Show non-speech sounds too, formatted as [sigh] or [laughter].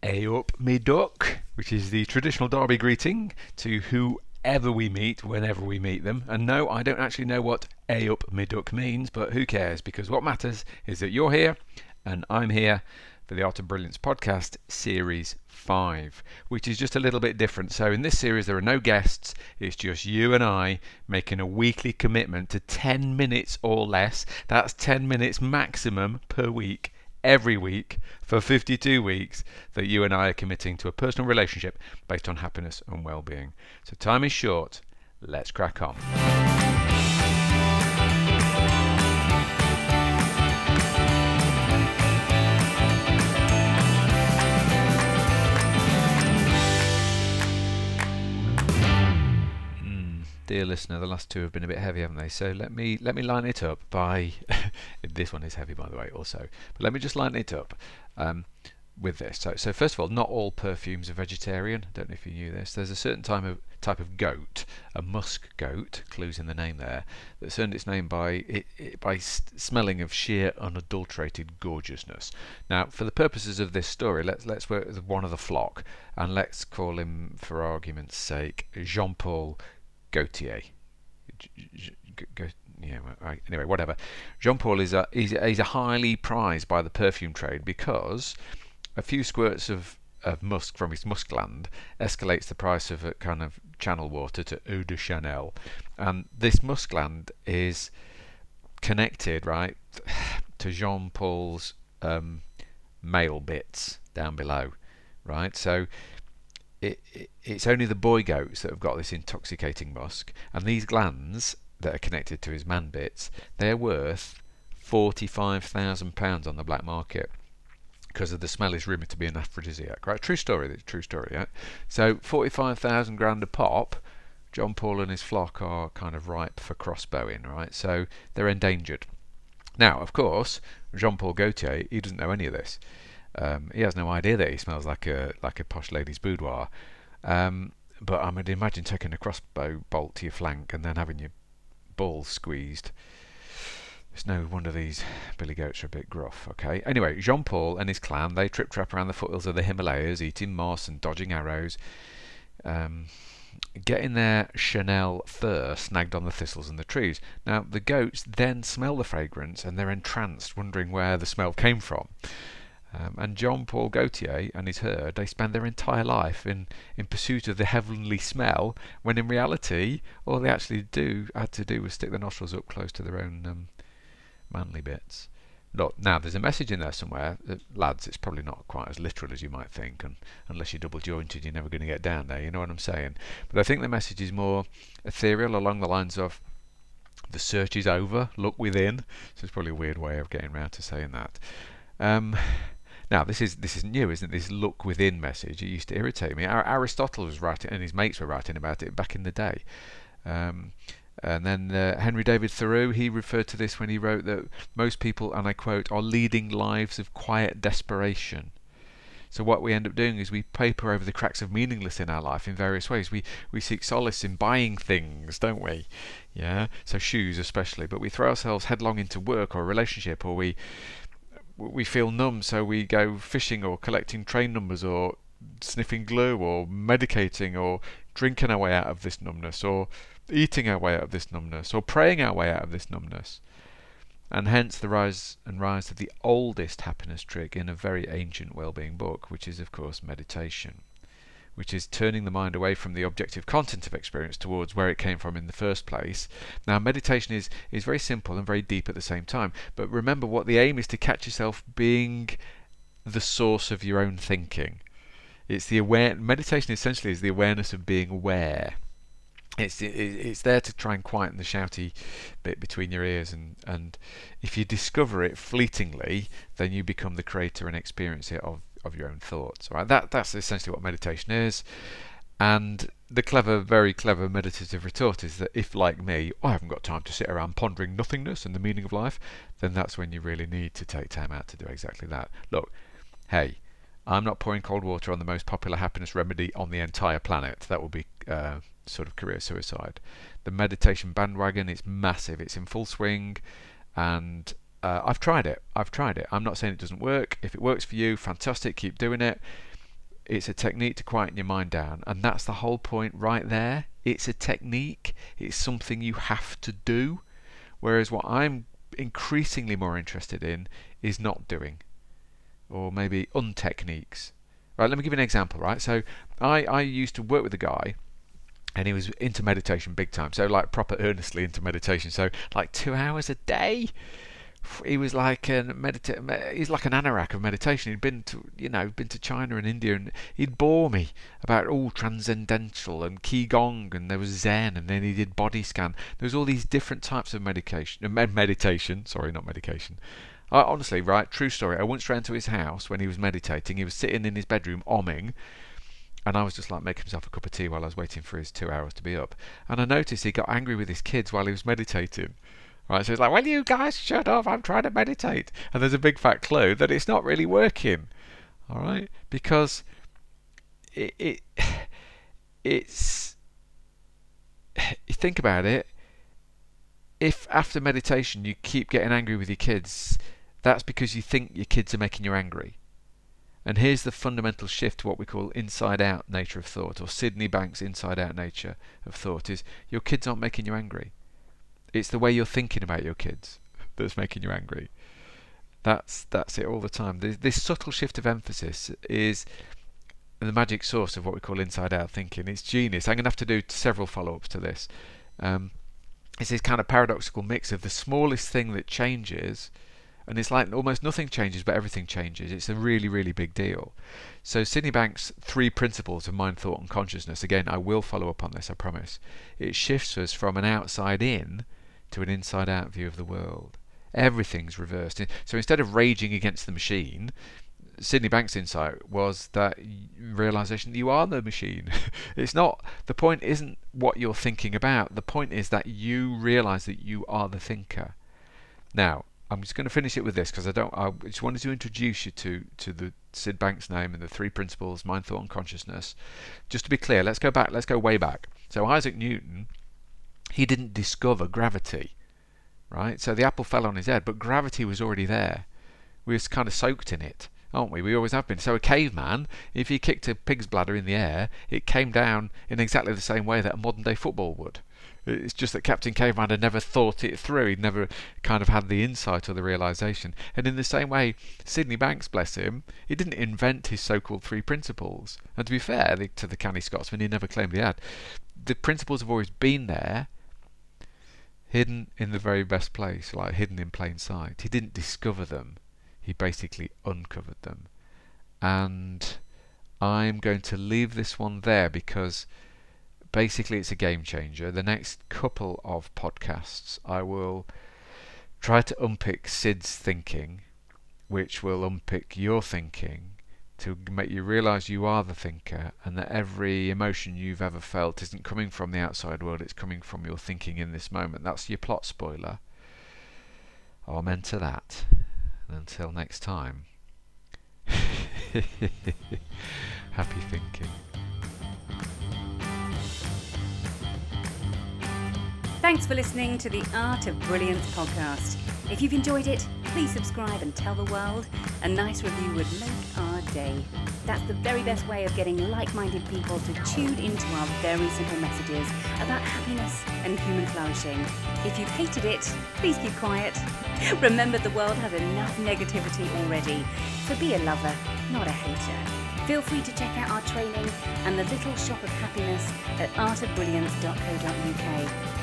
Up me which is the traditional Derby greeting to whoever we meet whenever we meet them. And no, I don't actually know what up me means, but who cares? Because what matters is that you're here and I'm here for the Art of Brilliance podcast, series 5, which is just a little bit different. So, in this series, there are no guests, it's just you and I making a weekly commitment to 10 minutes or less. That's 10 minutes maximum per week, every week, for 52 weeks, that you and I are committing to a personal relationship based on happiness and well being. So, time is short. Let's crack on. Dear listener, the last two have been a bit heavy, haven't they? So let me let me line it up by [laughs] this one is heavy, by the way, also. But let me just line it up um, with this. So, so first of all, not all perfumes are vegetarian. Don't know if you knew this. There's a certain type of type of goat, a musk goat, clues in the name there, that's earned its name by it, it, by smelling of sheer unadulterated gorgeousness. Now, for the purposes of this story, let's let's work with one of the flock, and let's call him, for argument's sake, Jean-Paul Gaultier. Yeah, anyway, whatever. Jean Paul is a he's, he's a highly prized by the perfume trade because a few squirts of, of musk from his musk gland escalates the price of a kind of channel water to eau de Chanel, and this musk gland is connected right [sighs] to Jean Paul's um, male bits down below, right? So it, it, it's only the boy goats that have got this intoxicating musk, and these glands that are connected to his man bits, they're worth forty-five thousand pounds on the black market because of the smell is rumoured to be an aphrodisiac. Right, true story. True story. Yeah. So forty-five thousand grand a pop. John Paul and his flock are kind of ripe for crossbowing, right? So they're endangered. Now, of course, Jean Paul Gaultier, he doesn't know any of this. Um, he has no idea that he smells like a like a posh lady's boudoir. Um, but I would imagine taking a crossbow bolt to your flank and then having your balls squeezed. It's no wonder these billy goats are a bit gruff. Okay. Anyway, Jean Paul and his clan they trip trap around the foothills of the Himalayas, eating moss and dodging arrows. Um, getting their Chanel fur snagged on the thistles and the trees. Now, the goats then smell the fragrance and they're entranced, wondering where the smell came from. Um, and John Paul Gaultier and his herd, they spend their entire life in, in pursuit of the heavenly smell, when in reality, all they actually do had to do was stick their nostrils up close to their own um, manly bits. Look, now there's a message in there somewhere, lads. It's probably not quite as literal as you might think, and unless you're double jointed, you're never going to get down there. You know what I'm saying? But I think the message is more ethereal, along the lines of the search is over, look within. So it's probably a weird way of getting round to saying that. Um, now, this is this is new, isn't it? This look within message. It used to irritate me. Aristotle was writing, and his mates were writing about it back in the day. Um, and then uh, Henry David Thoreau, he referred to this when he wrote that most people, and I quote, are leading lives of quiet desperation. So what we end up doing is we paper over the cracks of meaningless in our life in various ways. We we seek solace in buying things, don't we? Yeah. So shoes especially, but we throw ourselves headlong into work or a relationship, or we we feel numb, so we go fishing or collecting train numbers or sniffing glue or medicating or drinking our way out of this numbness or eating our way out of this numbness or praying our way out of this numbness. And hence the rise and rise of the oldest happiness trick in a very ancient well-being book, which is of course meditation which is turning the mind away from the objective content of experience towards where it came from in the first place. Now, meditation is, is very simple and very deep at the same time, but remember what the aim is to catch yourself being the source of your own thinking. It's the aware meditation essentially is the awareness of being aware. It's it's there to try and quieten the shouty bit between your ears, and, and if you discover it fleetingly, then you become the creator and experiencer of of your own thoughts. Right? That that's essentially what meditation is. And the clever, very clever meditative retort is that if, like me, I haven't got time to sit around pondering nothingness and the meaning of life, then that's when you really need to take time out to do exactly that. Look, hey, I'm not pouring cold water on the most popular happiness remedy on the entire planet. That would be uh, sort of career suicide. The meditation bandwagon is massive. It's in full swing, and uh, I've tried it. I've tried it. I'm not saying it doesn't work. If it works for you, fantastic. Keep doing it. It's a technique to quieten your mind down, and that's the whole point right there. It's a technique. It's something you have to do. Whereas what I'm increasingly more interested in is not doing, or maybe untechniques. Right, let me give you an example, right? So I, I used to work with a guy and he was into meditation big time. So like proper earnestly into meditation. So like two hours a day. He was like an medita- He's like an anorak of meditation. He'd been to, you know, been to China and India, and he'd bore me about all transcendental and qigong, and there was Zen, and then he did body scan. There was all these different types of medication, uh, meditation. Sorry, not medication. I, honestly, right, true story. I once ran to his house when he was meditating. He was sitting in his bedroom, omming, and I was just like making himself a cup of tea while I was waiting for his two hours to be up. And I noticed he got angry with his kids while he was meditating. Right, so he's like, "Well, you guys shut up! I'm trying to meditate." And there's a big fat clue that it's not really working. All right, because it, it [sighs] it's [sighs] you think about it. If after meditation you keep getting angry with your kids, that's because you think your kids are making you angry. And here's the fundamental shift to what we call inside out nature of thought, or Sydney Banks inside out nature of thought is your kids aren't making you angry. It's the way you're thinking about your kids that's making you angry. That's that's it all the time. This, this subtle shift of emphasis is the magic source of what we call inside out thinking. It's genius. I'm going to have to do several follow ups to this. Um, it's this kind of paradoxical mix of the smallest thing that changes and it's like almost nothing changes, but everything changes. It's a really, really big deal. So Sydney Banks' three principles of mind, thought, and consciousness. Again, I will follow up on this. I promise. It shifts us from an outside in to an inside out view of the world. Everything's reversed. So instead of raging against the machine, Sydney Banks' insight was that realization that you are the machine. [laughs] it's not the point isn't what you're thinking about. The point is that you realize that you are the thinker. Now, I'm just going to finish it with this because I don't. I just wanted to introduce you to to the Sid Banks name and the three principles: mind, thought, and consciousness. Just to be clear, let's go back. Let's go way back. So Isaac Newton, he didn't discover gravity, right? So the apple fell on his head, but gravity was already there. We were kind of soaked in it, aren't we? We always have been. So a caveman, if he kicked a pig's bladder in the air, it came down in exactly the same way that a modern day football would. It's just that Captain Caveman had never thought it through. He'd never kind of had the insight or the realization. And in the same way, Sydney Banks, bless him, he didn't invent his so-called three principles. And to be fair to the canny Scotsman, he never claimed he had. The principles have always been there, hidden in the very best place, like hidden in plain sight. He didn't discover them. He basically uncovered them. And I'm going to leave this one there because basically it's a game changer. The next couple of podcasts, I will try to unpick Sid's thinking, which will unpick your thinking to make you realize you are the thinker and that every emotion you've ever felt isn't coming from the outside world, it's coming from your thinking in this moment. That's your plot spoiler. Amen to that. And until next time, [laughs] happy thinking. Thanks for listening to the Art of Brilliance podcast. If you've enjoyed it, please subscribe and tell the world. A nice review would make our That's the very best way of getting like minded people to tune into our very simple messages about happiness and human flourishing. If you've hated it, please keep quiet. [laughs] Remember, the world has enough negativity already, so be a lover, not a hater. Feel free to check out our training and the little shop of happiness at artofbrilliance.co.uk.